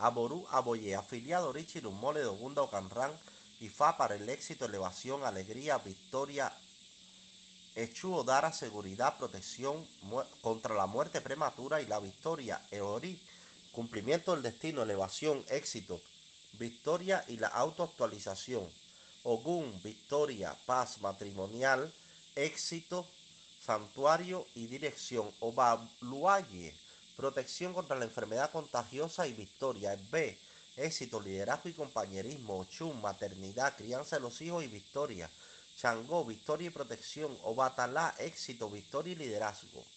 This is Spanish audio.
Aború, Aboye, afiliado Richirun, Mole, Dogunda, Ocanran, y Fa para el éxito, elevación, alegría, victoria, Echu Dara, seguridad, protección contra la muerte prematura y la victoria, Eori, cumplimiento del destino, elevación, éxito, victoria y la autoactualización, Ogún, victoria, paz matrimonial, éxito, santuario y dirección, Obaluaye, protección contra la enfermedad contagiosa y victoria, B, éxito, liderazgo y compañerismo, Chum, maternidad, crianza de los hijos y victoria, Changó, victoria y protección, Obatalá, éxito, victoria y liderazgo.